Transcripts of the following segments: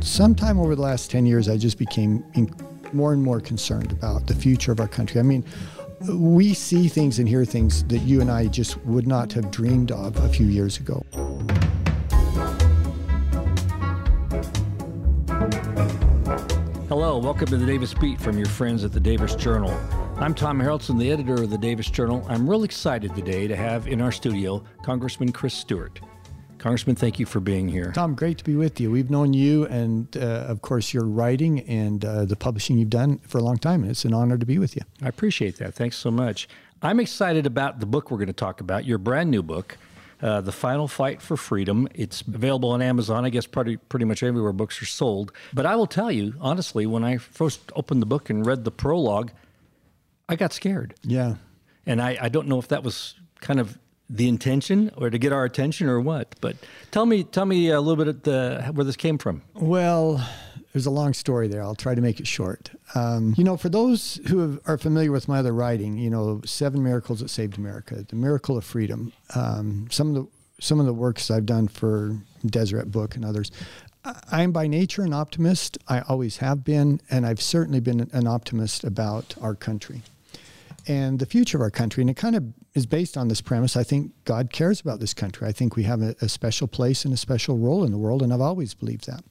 sometime over the last 10 years, I just became more and more concerned about the future of our country. I mean, we see things and hear things that you and I just would not have dreamed of a few years ago. Hello, welcome to the Davis Beat from your friends at the Davis Journal. I'm Tom Haraldsen, the editor of the Davis Journal. I'm real excited today to have in our studio Congressman Chris Stewart. Congressman, thank you for being here. Tom, great to be with you. We've known you and, uh, of course, your writing and uh, the publishing you've done for a long time, and it's an honor to be with you. I appreciate that. Thanks so much. I'm excited about the book we're going to talk about, your brand new book, uh, The Final Fight for Freedom. It's available on Amazon, I guess, pretty, pretty much everywhere books are sold. But I will tell you, honestly, when I first opened the book and read the prologue, I got scared. Yeah. And I, I don't know if that was kind of the intention or to get our attention or what. But tell me, tell me a little bit the, where this came from. Well, there's a long story there. I'll try to make it short. Um, you know, for those who have, are familiar with my other writing, you know, Seven Miracles That Saved America, The Miracle of Freedom, um, some of the some of the works I've done for Deseret Book and others. I'm by nature an optimist. I always have been, and I've certainly been an optimist about our country and the future of our country. And it kind of is based on this premise. I think God cares about this country. I think we have a, a special place and a special role in the world, and I've always believed that.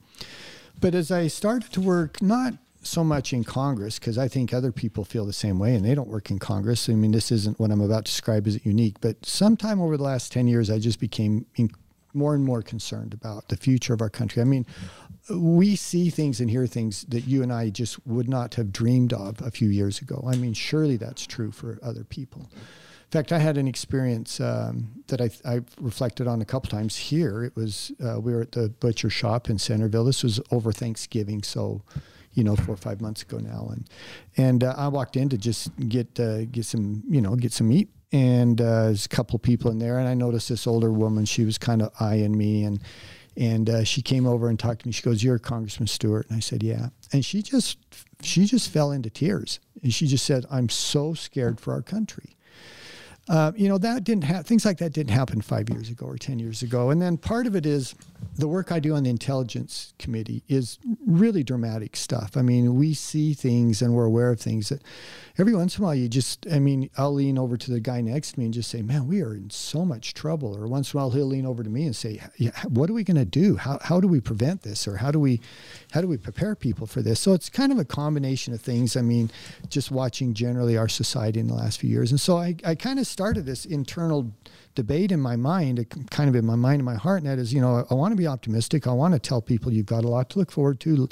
But as I started to work, not so much in Congress, because I think other people feel the same way and they don't work in Congress. I mean, this isn't what I'm about to describe as unique, but sometime over the last 10 years, I just became more and more concerned about the future of our country. I mean, we see things and hear things that you and I just would not have dreamed of a few years ago. I mean, surely that's true for other people. In fact, I had an experience um, that I, I, reflected on a couple times here. It was uh, we were at the butcher shop in Centerville. This was over Thanksgiving, so you know, four or five months ago now, and and uh, I walked in to just get uh, get some you know get some meat, and uh, there's a couple people in there, and I noticed this older woman. She was kind of eyeing me, and and uh, she came over and talked to me. She goes, "You're Congressman Stewart," and I said, "Yeah." And she just she just fell into tears, and she just said, "I'm so scared for our country." Uh, you know that didn't have things like that didn't happen five years ago or ten years ago. And then part of it is the work I do on the intelligence committee is really dramatic stuff. I mean, we see things and we're aware of things that every once in a while you just, I mean, I'll lean over to the guy next to me and just say, man, we are in so much trouble. Or once in a while he'll lean over to me and say, yeah, what are we going to do? How, how do we prevent this? Or how do we, how do we prepare people for this? So it's kind of a combination of things. I mean, just watching generally our society in the last few years. And so I, I kind of started this internal debate in my mind, kind of in my mind and my heart, and that is, you know, I, I want to be optimistic. I want to tell people you've got a lot to look forward to.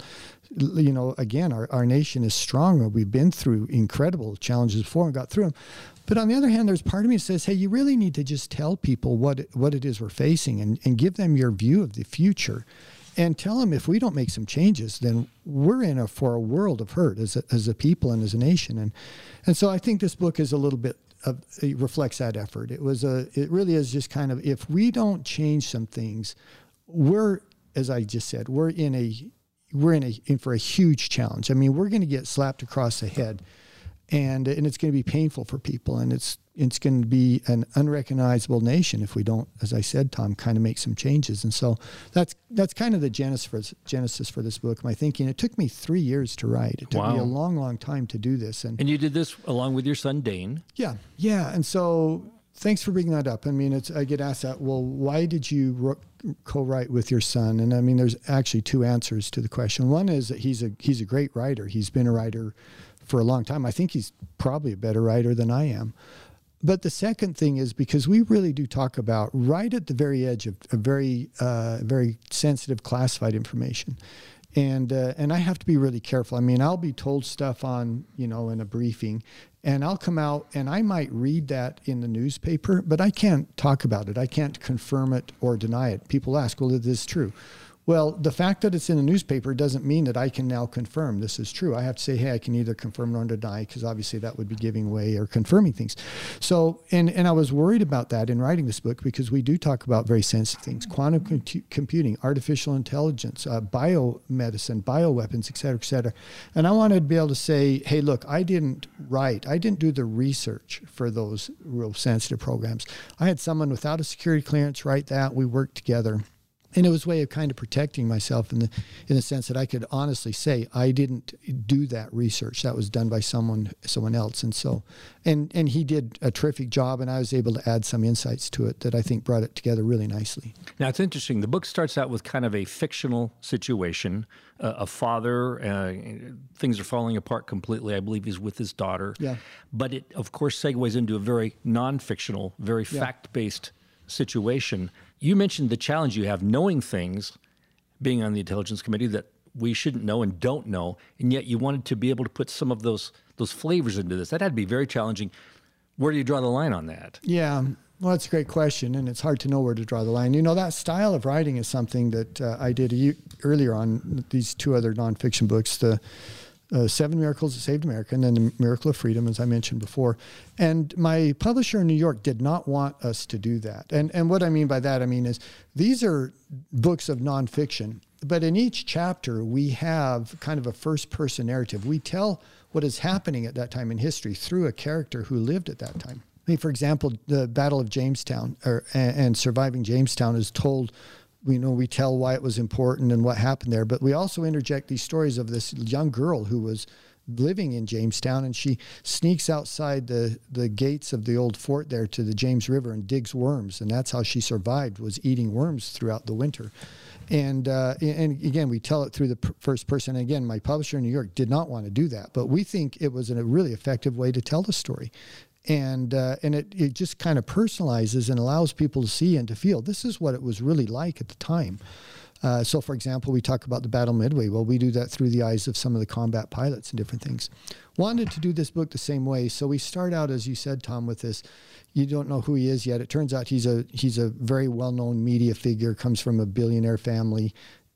You know, again, our, our nation is strong. We've been through incredible challenges before and got through them. But on the other hand, there's part of me that says, hey, you really need to just tell people what what it is we're facing and, and give them your view of the future and tell them if we don't make some changes, then we're in a, for a world of hurt as a, as a people and as a nation. And, and so I think this book is a little bit reflects that effort. It was a, it really is just kind of, if we don't change some things, we're, as I just said, we're in a, we're in a, in for a huge challenge. I mean, we're going to get slapped across the head and, and it's going to be painful for people. And it's, it's going to be an unrecognizable nation if we don't, as I said, Tom, kind of make some changes. And so that's that's kind of the genesis for, genesis for this book. My thinking. It took me three years to write. It took wow. me a long, long time to do this. And and you did this along with your son Dane. Yeah, yeah. And so thanks for bringing that up. I mean, it's I get asked that. Well, why did you co-write with your son? And I mean, there's actually two answers to the question. One is that he's a he's a great writer. He's been a writer for a long time. I think he's probably a better writer than I am. But the second thing is because we really do talk about right at the very edge of, very, uh, very sensitive classified information. And, uh, and I have to be really careful. I mean, I'll be told stuff on, you know, in a briefing, and I'll come out and I might read that in the newspaper, but I can't talk about it. I can't confirm it or deny it. People ask, well, is this true? Well, the fact that it's in a newspaper doesn't mean that I can now confirm this is true. I have to say, hey, I can either confirm or deny, because obviously that would be giving way or confirming things. So, and, and I was worried about that in writing this book because we do talk about very sensitive things quantum com- computing, artificial intelligence, uh, biomedicine, bioweapons, et cetera, et cetera. And I wanted to be able to say, hey, look, I didn't write, I didn't do the research for those real sensitive programs. I had someone without a security clearance write that. We worked together and it was a way of kind of protecting myself in the in the sense that I could honestly say I didn't do that research that was done by someone someone else and so and and he did a terrific job and I was able to add some insights to it that I think brought it together really nicely. Now it's interesting. The book starts out with kind of a fictional situation. Uh, a father, uh, things are falling apart completely. I believe he's with his daughter. Yeah. But it, of course, segues into a very non-fictional, very Yeah. fact-based situation. You mentioned the challenge you have knowing things, being on the intelligence committee that we shouldn't know and don't know, and yet you wanted to be able to put some of those those flavors into this. That had to be very challenging. Where do you draw the line on that? Yeah, well, that's a great question, and it's hard to know where to draw the line. You know, that style of writing is something that uh, I did a, earlier on these two other nonfiction books, the uh, Seven Miracles That Saved America, and then the Miracle of Freedom, as I mentioned before. And my publisher in New York did not want us to do that. And and what I mean by that, I mean is these are books of nonfiction, but in each chapter we have kind of a first person narrative. We tell what is happening at that time in history through a character who lived at that time. I mean, for example, the Battle of Jamestown or, and, and surviving Jamestown is told. We know we tell why it was important and what happened there, but we also interject these stories of this young girl who was living in Jamestown and she sneaks outside the, the gates of the old fort there to the James River and digs worms. And that's how she survived was eating worms throughout the winter. And, uh, and again, we tell it through the first person. And again, my publisher in New York did not want to do that, but we think it was a really effective way to tell the story. And, uh, and it, it just kind of personalizes and allows people to see and to feel this is what it was really like at the time. Uh, so, for example, we talk about the Battle Midway. Well, we do that through the eyes of some of the combat pilots and different things. Wanted to do this book the same way, so we start out, as you said, Tom, with this. You don't know who he is yet. It turns out he's a he's a very well-known media figure. Comes from a billionaire family,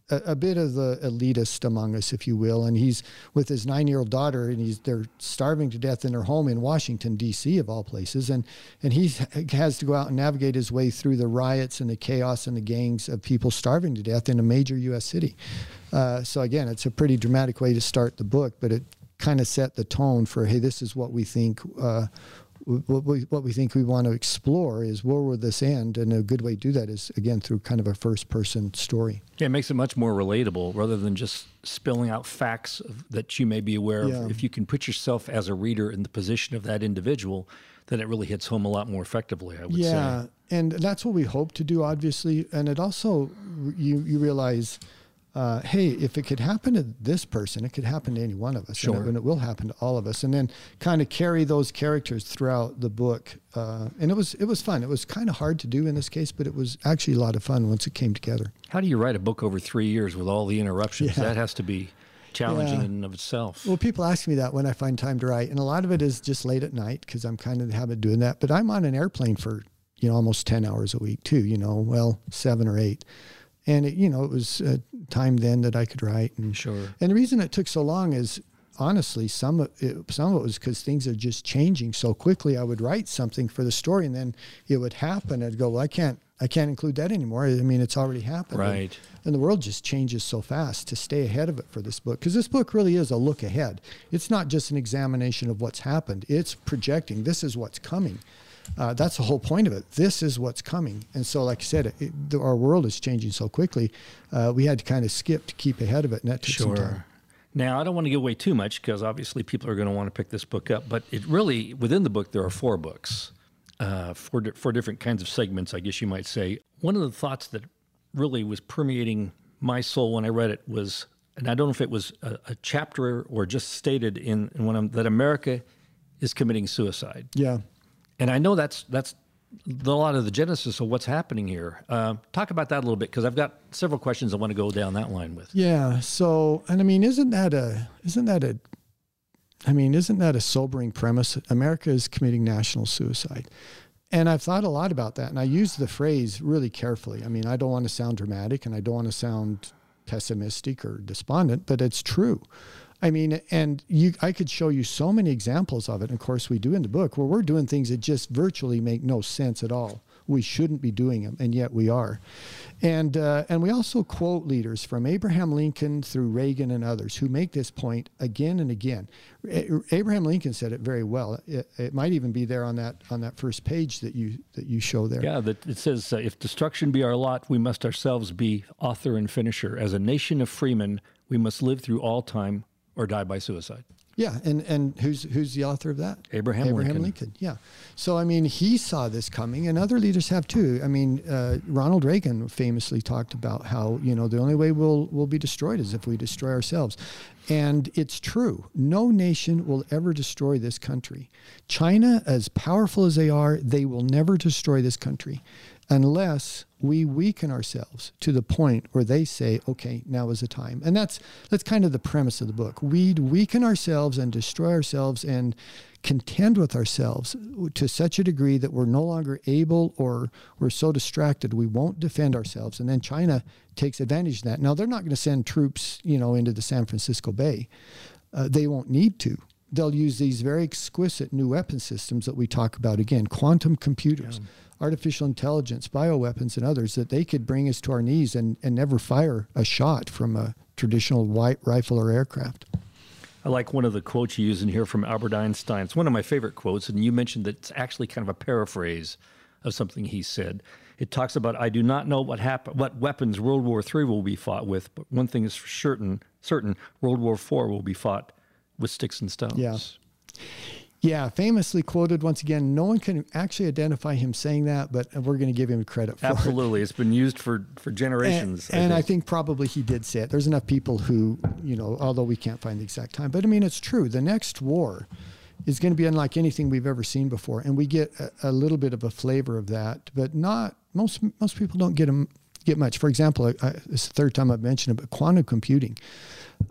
a, a bit of the elitist among us, if you will. And he's with his nine-year-old daughter, and he's they're starving to death in their home in Washington D.C. of all places, and and he has to go out and navigate his way through the riots and the chaos and the gangs of people starving to death in a major U.S. city. Uh, so again, it's a pretty dramatic way to start the book, but it kind of set the tone for hey, this is what we think. Uh, what we, what we think we want to explore is where will this end, and a good way to do that is again through kind of a first-person story. Yeah, it makes it much more relatable rather than just spilling out facts of, that you may be aware Yeah. of. If you can put yourself as a reader in the position of that individual, then it really hits home a lot more effectively, I would yeah, say. and that's what we hope to do, obviously. And it also you you realize, uh, hey, if it could happen to this person, it could happen to any one of us, and, it, and it will happen to all of us. And then kind of carry those characters throughout the book. Uh, and it was it was fun. It was kind of hard to do in this case, but it was actually a lot of fun once it came together. How do you write a book over three years with all the interruptions? Yeah. That has to be challenging Yeah. in and of itself. Well, people ask me that when I find time to write, and a lot of it is just late at night because I'm kind of in the habit of doing that. But I'm on an airplane for you know almost ten hours a week too. You know, well seven or eight, and it, you know it was uh, time then that I could write. And Sure. and the reason it took so long is honestly some of it, some of it was because things are just changing so quickly. I would write something for the story, and then it would happen. I'd go, well, I can't. I can't include that anymore. I mean, it's already happened. And- Right. and the world just changes so fast to stay ahead of it for this book because this book really is a look ahead it's not just an examination of what's happened it's projecting this is what's coming uh, that's the whole point of it this is what's coming and so like i said it, the, our world is changing so quickly uh, we had to kind of skip to keep ahead of it and that took some time Sure. Now, I don't want to give away too much because obviously people are going to want to pick this book up, but it really, within the book, there are four books, uh, four, di- four different kinds of segments, I guess you might say. One of the thoughts that really was permeating my soul when I read it was, and I don't know if it was a, a chapter or just stated in, in one of them, that America is committing suicide. yeah And I know that's that's a lot of the genesis of what's happening here. Uh, talk about that a little bit because I've got several questions I want to go down that line with. Yeah. So, and I mean, isn't that a, isn't that a, I mean, isn't that a sobering premise? America is committing national suicide. And I've thought a lot about that. And I use the phrase really carefully. I mean, I don't want to sound dramatic and I don't want to sound pessimistic or despondent, but it's true. I mean, and you, I could show you so many examples of it. And of course, we do in the book where we're doing things that just virtually make no sense at all we shouldn't be doing them, and yet we are. And uh, and we also quote leaders from Abraham Lincoln through Reagan and others who make this point again and again. Abraham Lincoln said it very well. It, it, might even be there on that on that first page that you that you show there. Yeah, that it says, uh, "If destruction be our lot, we must ourselves be author and finisher. As a nation of freemen, we must live through all time or die by suicide." Yeah, and and who's who's the author of that? Abraham, Abraham Lincoln. Lincoln. Yeah. So I mean, he saw this coming, and other leaders have too. I mean, uh, Ronald Reagan famously talked about how you know the only way we'll we'll be destroyed is if we destroy ourselves, and it's true. No nation will ever destroy this country. China, as powerful as they are, they will never destroy this country unless we weaken ourselves to the point where they say, okay, now is the time. And that's that's kind of the premise of the book. We'd weaken ourselves and destroy ourselves and contend with ourselves to such a degree that we're no longer able or we're so distracted we won't defend ourselves. And then China takes advantage of that. Now they're not going to send troops, you know, into the San Francisco Bay. Uh, they won't need to they'll use these very exquisite new weapon systems that we talk about again quantum computers yeah artificial intelligence, bioweapons, and others that they could bring us to our knees and, and never fire a shot from a traditional white rifle or aircraft. I like one of the quotes you use in here from Albert Einstein. It's one of my favorite quotes, and you mentioned that it's actually kind of a paraphrase of something he said. It talks about, "I do not know what what weapons World War III will be fought with, but one thing is for certain: certain World War IV will be fought with sticks and stones." Yeah. Yeah, famously quoted once again. No one can actually identify him saying that, but we're going to give him credit for Absolutely. it. It's been used for, for generations. And, I, and think. I, think. probably he did say it. There's enough people who, you know, although we can't find the exact time, but I mean, it's true. The next war is going to be unlike anything we've ever seen before. And we get a, a little bit of a flavor of that, but not, most, most people don't get them, get much. For example, I, I, it's the third time I've mentioned it, but quantum computing.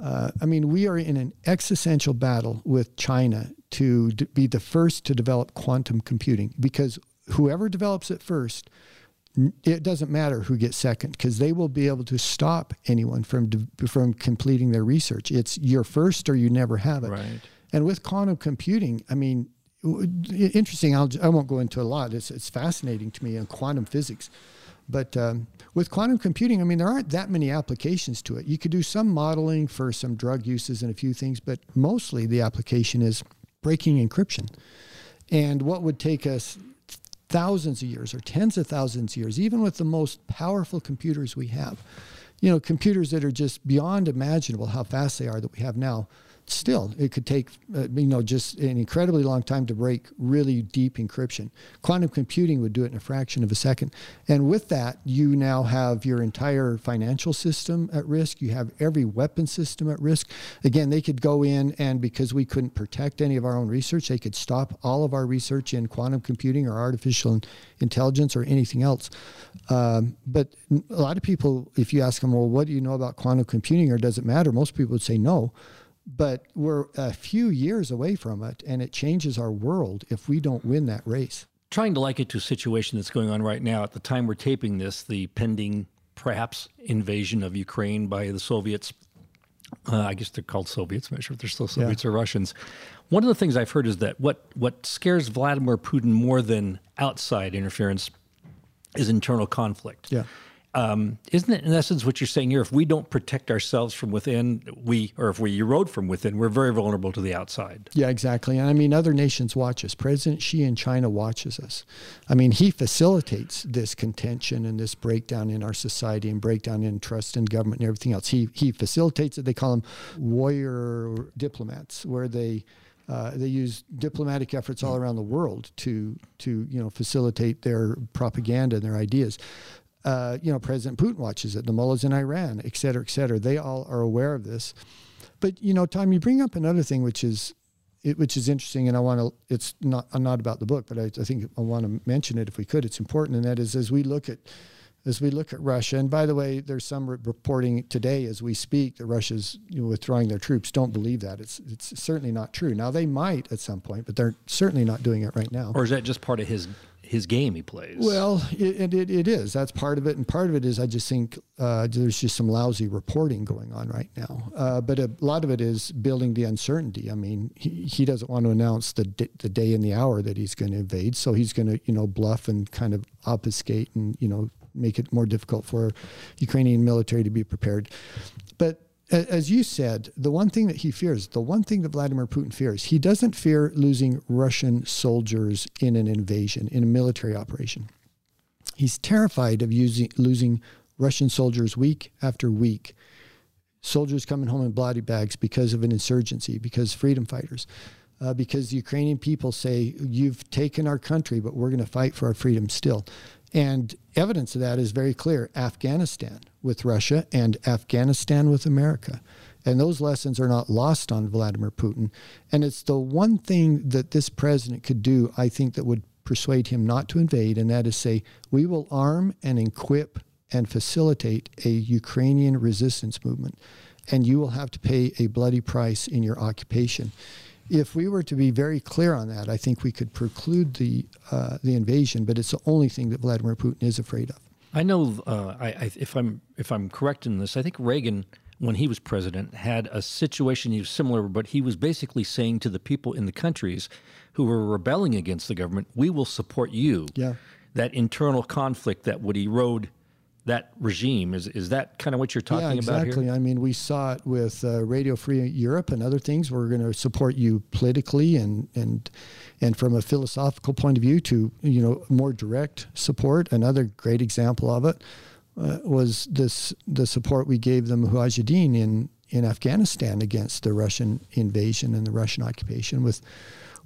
Uh, I mean, we are in an existential battle with China to d- be the first to develop quantum computing because whoever develops it first, it doesn't matter who gets second because they will be able to stop anyone from from completing their research. It's your first or you never have it. Right. And with quantum computing, I mean, interesting. I'll, I won't go into a lot. It's it's fascinating to me in quantum physics. But um, with quantum computing, I mean, there aren't that many applications to it. You could do some modeling for some drug uses and a few things, but mostly the application is breaking encryption. And what would take us thousands of years or tens of thousands of years, even with the most powerful computers we have, you know, computers that are just beyond imaginable how fast they are that we have now, still, it could take, uh, you know, just an incredibly long time to break really deep encryption. Quantum computing would do it in a fraction of a second. And with that, you now have your entire financial system at risk. You have every weapon system at risk. Again, they could go in and because we couldn't protect any of our own research, they could stop all of our research in quantum computing or artificial intelligence or anything else. Um, but a lot of people, if you ask them, well, what do you know about quantum computing or does it matter? Most people would say no but we're a few years away from it, and it changes our world if we don't win that race. Trying to like it to a situation that's going on right now. At the time we're taping this, the pending, perhaps, invasion of Ukraine by the Soviets. Uh, I guess they're called Soviets. I'm not sure if they're still Soviets yeah. or Russians. One of the things I've heard is that what, what scares Vladimir Putin more than outside interference is internal conflict. Yeah. Um, isn't it in essence what you're saying here? If we don't protect ourselves from within, we or if we erode from within, we're very vulnerable to the outside. Yeah, exactly. And I mean, other nations watch us. President Xi in China watches us. I mean, he facilitates this contention and this breakdown in our society and breakdown in trust in government and everything else. He he facilitates it. They call them warrior diplomats, where they uh, they use diplomatic efforts all around the world to to you know facilitate their propaganda and their ideas uh, you know, President Putin watches it, the mullahs in Iran, et cetera, et cetera. They all are aware of this. But you know, Tom, you bring up another thing which is it, which is interesting, and I want to. It's not not about the book, but I, I think I want to mention it if we could. It's important, and that is as we look at as we look at Russia. And by the way, there's some reporting today as we speak that Russia's you know, withdrawing their troops. Don't believe that. It's it's certainly not true. Now they might at some point, but they're certainly not doing it right now. Or is that just part of his his game he plays. Well, it, it, it is. That's part of it. And part of it is I just think uh, there's just some lousy reporting going on right now. Uh, but a lot of it is building the uncertainty. I mean, he, he doesn't want to announce the, d- the day and the hour that he's going to invade. So he's going to, you know, bluff and kind of obfuscate and, you know, make it more difficult for Ukrainian military to be prepared. But as you said, the one thing that he fears, the one thing that Vladimir Putin fears, he doesn't fear losing Russian soldiers in an invasion, in a military operation. He's terrified of using, losing Russian soldiers week after week. Soldiers coming home in body bags because of an insurgency, because freedom fighters, uh, because the Ukrainian people say, You've taken our country, but we're going to fight for our freedom still. And evidence of that is very clear Afghanistan with Russia and Afghanistan with America. And those lessons are not lost on Vladimir Putin. And it's the one thing that this president could do, I think, that would persuade him not to invade, and that is say, we will arm and equip and facilitate a Ukrainian resistance movement. And you will have to pay a bloody price in your occupation if we were to be very clear on that, I think we could preclude the uh, the invasion. But it's the only thing that Vladimir Putin is afraid of. I know. Uh, I, I, if I'm if I'm correct in this, I think Reagan, when he was president, had a situation he was similar, but he was basically saying to the people in the countries who were rebelling against the government, "We will support you." Yeah. That internal conflict that would erode that regime. Is is that kind of what you're talking yeah, exactly. about here? I mean, we saw it with uh, Radio Free Europe and other things. We're going to support you politically and and and from a philosophical point of view to you know more direct support. Another great example of it uh, was this the support we gave the Mujahideen in in Afghanistan against the Russian invasion and the Russian occupation with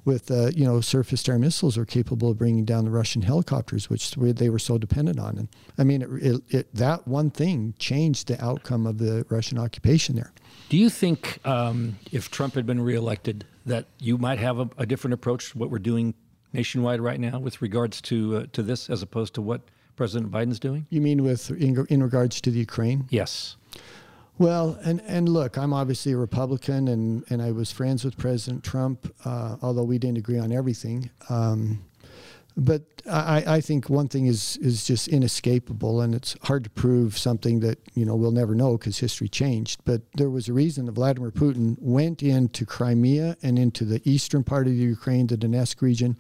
with uh, you know surface air missiles are capable of bringing down the Russian helicopters, which they were so dependent on. And I mean, it, it, it, that one thing changed the outcome of the Russian occupation there. Do you think um, if Trump had been reelected, that you might have a, a, different approach to what we're doing nationwide right now with regards to uh, to this, as opposed to what President Biden's doing? You mean with in, in regards to the Ukraine? Yes. Well, and, and look, I'm obviously a Republican, and, and I was friends with President Trump, uh, although we didn't agree on everything. Um, but I, I think one thing is is just inescapable, and it's hard to prove something that you know we'll never know because history changed. But there was a reason that Vladimir Putin went into Crimea and into the eastern part of the Ukraine, the Donetsk region,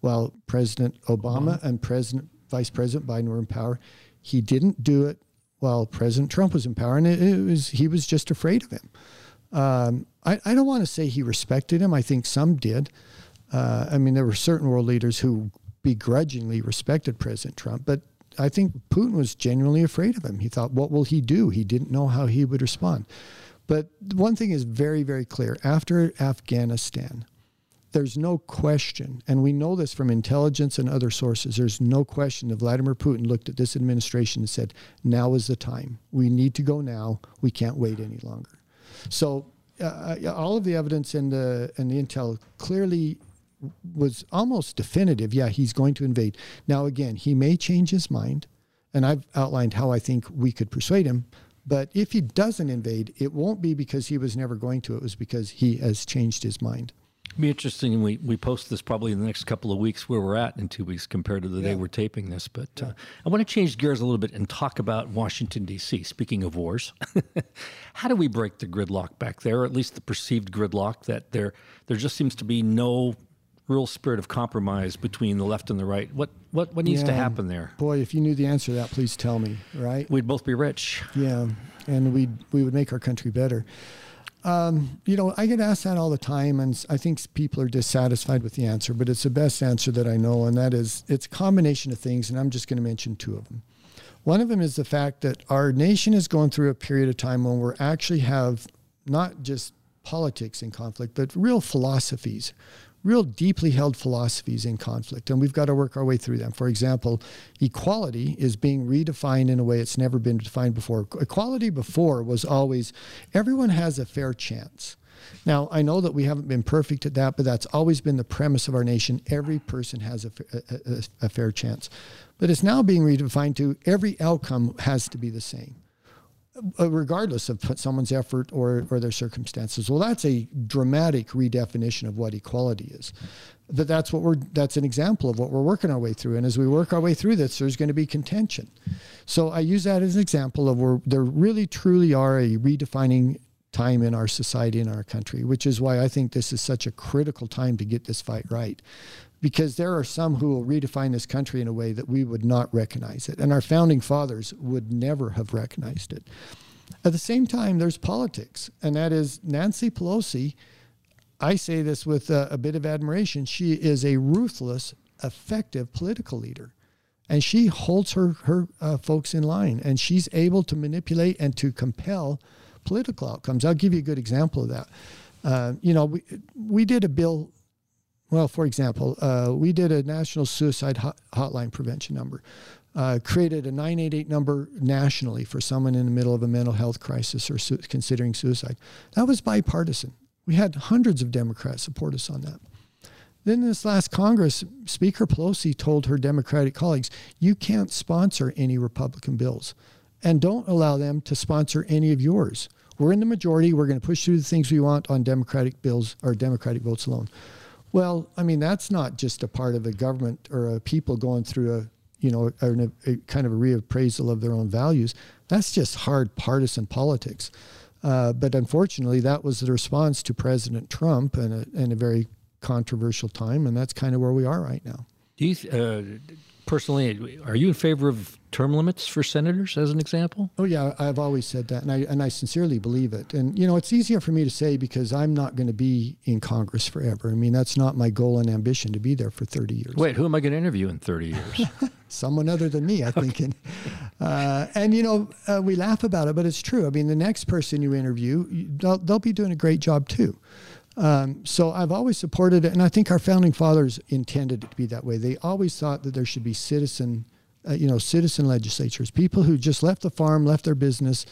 while President Obama uh-huh. and President Vice President Biden were in power. He didn't do it while President Trump was in power, and it, it was he was just afraid of him. Um, I, I, don't want to say he respected him. I think some did. Uh, I mean, there were certain world leaders who begrudgingly respected President Trump, but I think Putin was genuinely afraid of him. He thought, what will he do? He didn't know how he would respond. But one thing is very, very clear. After Afghanistan, there's no question, and we know this from intelligence and other sources, there's no question that Vladimir Putin looked at this administration and said, now is the time. We need to go now. We can't wait any longer. So uh, uh all of the evidence and the, and the intel clearly was almost definitive. Yeah, he's going to invade. Now, again, he may change his mind, and I've outlined how I think we could persuade him. But if he doesn't invade, it won't be because he was never going to. It was because he has changed his mind. It'd be interesting. We we post this probably in the next couple of weeks where we're at in two weeks compared to the yeah. day we're taping this. But uh. I want to change gears a little bit and talk about Washington D.C. Speaking of wars, how do we break the gridlock back there, or at least the perceived gridlock that there there just seems to be no real spirit of compromise between the left and the right. What what what needs yeah. to happen there? Boy, if you knew the answer to that, please tell me. Right? We'd both be rich. Yeah, and we we would make our country better. Um, you know, I get asked that all the time, and I think people are dissatisfied with the answer, but it's the best answer that I know, and that is it's a combination of things, and I'm just going to mention two of them. One of them is the fact that our nation is going through a period of time when we actually have not just politics in conflict, but real philosophies, real deeply held philosophies in conflict, and we've got to work our way through them. For example, equality is being redefined in a way it's never been defined before. Equality before was always everyone has a fair chance. Now, I know that we haven't been perfect at that, but that's always been the premise of our nation. Every person has a, a, a, a fair chance. But it's now being redefined to every outcome has to be the same. Uh, regardless of someone's effort or, or their circumstances. Well, that's a dramatic redefinition of what equality is. But that's what we're that's an example of what we're working our way through. And as we work our way through this, there's going to be contention. So I use that as an example of where there really truly are a redefining time in our society in our country, which is why I think this is such a critical time to get this fight right. Because there are some who will redefine this country in a way that we would not recognize it. And our founding fathers would never have recognized it. At the same time, there's politics, and that is Nancy Pelosi I say this with a, a bit of admiration. She is a ruthless, effective political leader and she holds her her uh, folks in line and she's able to manipulate and to compel political outcomes i'll give you a good example of that uh, you know we, we did a bill well for example uh, we did a national suicide hotline prevention number uh, created a 988 number nationally for someone in the middle of a mental health crisis or su- considering suicide that was bipartisan we had hundreds of Democrats support us on that. Then, this last Congress, Speaker Pelosi told her Democratic colleagues, You can't sponsor any Republican bills, and don't allow them to sponsor any of yours. We're in the majority. We're going to push through the things we want on Democratic bills or Democratic votes alone. Well, I mean, that's not just a part of a government or a people going through a, you know, a, a kind of a reappraisal of their own values. That's just hard partisan politics. Uh, but unfortunately, that was the response to President Trump in a, in a very controversial time, and that's kind of where we are right now. Do you, uh, personally, are you in favor of term limits for senators, as an example? Oh yeah, I've always said that, and I and I sincerely believe it. And you know, it's easier for me to say because I'm not going to be in Congress forever. I mean, that's not my goal and ambition to be there for 30 years. Wait, who am I going to interview in 30 years? Someone other than me, I think. And, uh, and you know, uh, we laugh about it, but it's true. I mean, the next person you interview, they'll, they'll be doing a great job too. Um, so I've always supported it, and I think our founding fathers intended it to be that way. They always thought that there should be citizen uh, you know, citizen legislatures, people who just left the farm, left their business,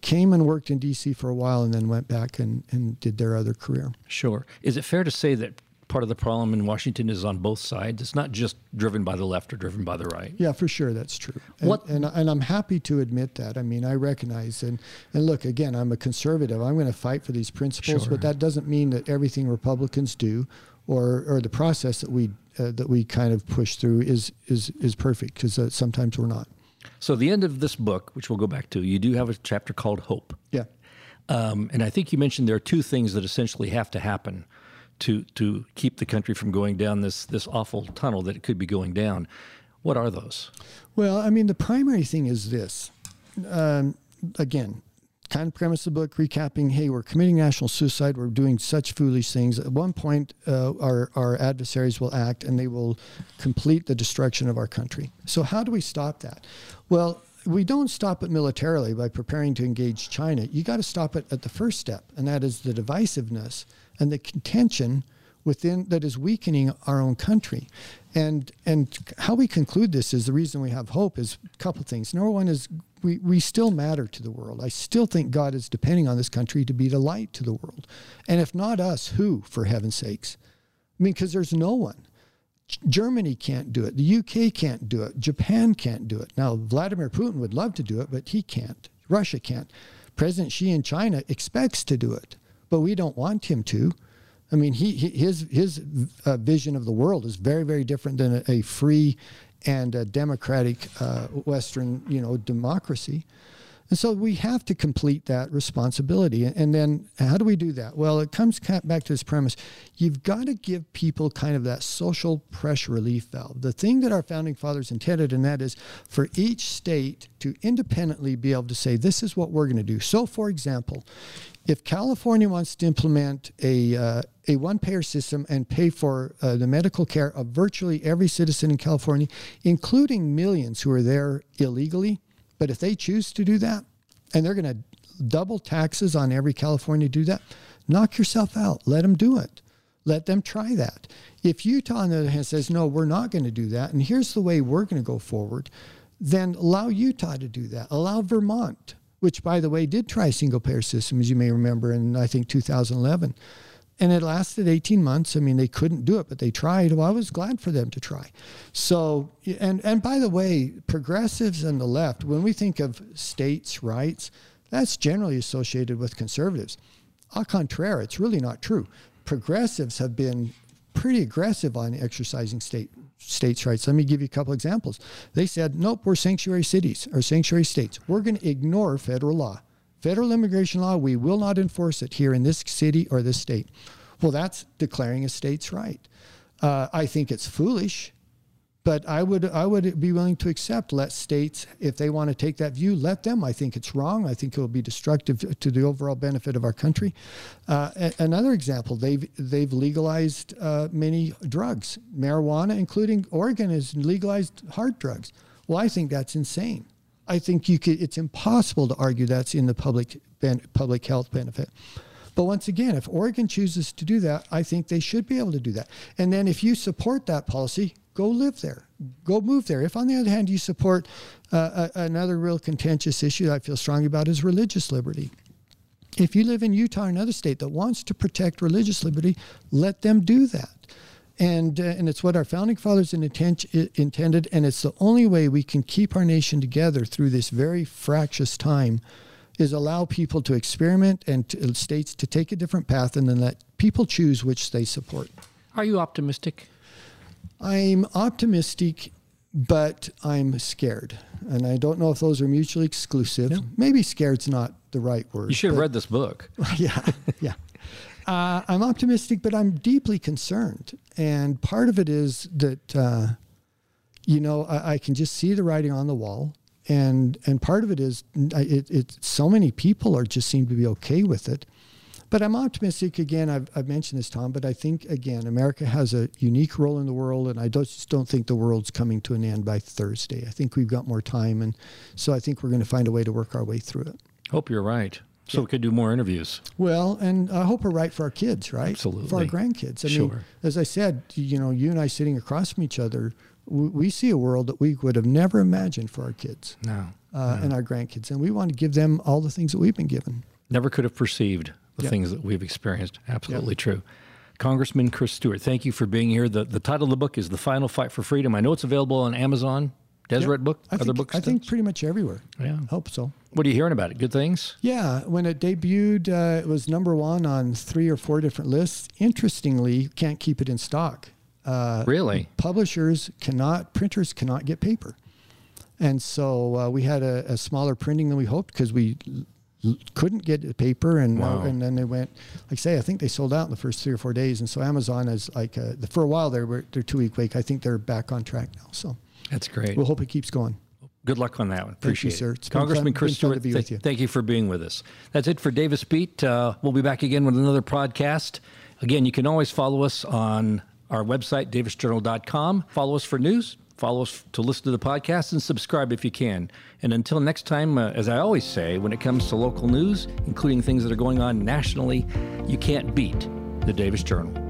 came and worked in D.C. for a while, and then went back and, and did their other career. Sure. Is it fair to say that part of the problem in Washington is on both sides. It's not just driven by the left or driven by the right. Yeah, for sure, that's true. And, what? And, and I'm happy to admit that. I mean, I recognize and and look again. I'm a conservative. I'm going to fight for these principles, sure. but that doesn't mean that everything Republicans do or or the process that we uh, that we kind of push through is is is perfect because uh, sometimes we're not. So the end of this book, which we'll go back to, you do have a chapter called Hope. Yeah. Um, and I think you mentioned there are two things that essentially have to happen to to keep the country from going down this this awful tunnel that it could be going down. What are those? Well, I mean, the primary thing is this. Um, again, kind of premise of the book, recapping, hey, we're committing national suicide. We're doing such foolish things. At one point, uh, our, our adversaries will act and they will complete the destruction of our country. So, how do we stop that? Well, we don't stop it militarily by preparing to engage China. You got to stop it at the first step, and that is the divisiveness and the contention within that is weakening our own country. And and how we conclude this is the reason we have hope is a couple things. Number one is we, we still matter to the world. I still think God is depending on this country to be the light to the world. And if not us, who, for heaven's sakes? I mean, because there's no one. Germany can't do it. The UK can't do it. Japan can't do it. Now, Vladimir Putin would love to do it, but he can't. Russia can't. President Xi in China expects to do it, but we don't want him to. I mean, he, his his uh, vision of the world is very very different than a, a free and a democratic uh, Western, you know, democracy. And so we have to complete that responsibility. And then how do we do that? Well, it comes back to this premise. You've got to give people kind of that social pressure relief valve. The thing that our founding fathers intended, and that is for each state to independently be able to say, this is what we're going to do. So, for example, if California wants to implement a, uh, a one payer system and pay for uh, the medical care of virtually every citizen in California, including millions who are there illegally, but if they choose to do that, and they're going to double taxes on every California to do that, knock yourself out. Let them do it. Let them try that. If Utah, on the other hand, says, no, we're not going to do that, and here's the way we're going to go forward, then allow Utah to do that. Allow Vermont, which, by the way, did try single payer system, as you may remember, in I think 2011 and it lasted 18 months. I mean, they couldn't do it, but they tried. Well, I was glad for them to try. So, and and by the way, progressives and the left, when we think of states' rights, that's generally associated with conservatives. Au contraire, it's really not true. Progressives have been pretty aggressive on exercising state states' rights. Let me give you a couple examples. They said, nope, we're sanctuary cities or sanctuary states. We're going to ignore federal law. Federal immigration law, we will not enforce it here in this city or this state. Well, that's declaring a state's right. Uh, I think it's foolish but I would I would be willing to accept let states if they want to take that view let them. I think it's wrong. I think it will be destructive to the overall benefit of our country. Uh, another example they've they've legalized uh, many drugs. Marijuana including Oregon has legalized hard drugs. Well I think that's insane. I think you could it's impossible to argue that's in the public ben, public health benefit but once again, if Oregon chooses to do that, I think they should be able to do that. And then if you support that policy, go live there, go move there. If, on the other hand, you support uh, a, another real contentious issue that I feel strongly about is religious liberty. If you live in Utah another state that wants to protect religious liberty, let them do that. And, uh, and it's what our founding fathers intended, and it's the only way we can keep our nation together through this very fractious time is allow people to experiment and to, states to take a different path and then let people choose which they support. Are you optimistic? I'm optimistic, but I'm scared. And I don't know if those are mutually exclusive. Maybe scared's not the right word. You should have read this book. yeah, yeah. Uh, I'm optimistic, but I'm deeply concerned. And part of it is that, uh, you know, I, I, can just see the writing on the wall. And, and part of it is it, it, so many people are just seem to be okay with it. But I'm optimistic again. I've, I've mentioned this, Tom, but I think again, America has a unique role in the world, and I don't, just don't think the world's coming to an end by Thursday. I think we've got more time, and so I think we're going to find a way to work our way through it. Hope you're right. So yeah. we could do more interviews. Well, and I hope we're right for our kids, right? Absolutely. For our grandkids. I sure. mean, as I said, you know, you and I sitting across from each other, we, see a world that we would have never imagined for our kids. No, uh, no. And our grandkids. And we want to give them all the things that we've been given. Never could have perceived the yep. things that we've experienced. Absolutely yep. true. Congressman Chris Stewart, thank you for being here. The, the title of the book is The Final Fight for Freedom. I know it's available on Amazon, Deseret yep. Book, I other think, books. I think pretty much everywhere. Yeah. Hope so. What are you hearing about it? Good things? Yeah. When it debuted, uh, it was number one on three or four different lists. Interestingly, you can't keep it in stock. Uh, really? Publishers cannot, printers cannot get paper. And so uh, we had a, a, smaller printing than we hoped because we couldn't get the paper and wow. uh, and then they went like I say I think they sold out in the first three or four days and so Amazon is like uh, for a while they were their two week wait I think they're back on track now so that's great we'll hope it keeps going good luck on that one appreciate you, sir. It's Congressman Chris Stewart th- you. thank you for being with us that's it for Davis Beat uh, we'll be back again with another podcast again you can always follow us on our website davisjournal.com follow us for news Follow us to listen to the podcast and subscribe if you can. And until next time, uh, as I always say, when it comes to local news, including things that are going on nationally, you can't beat the Davis Journal.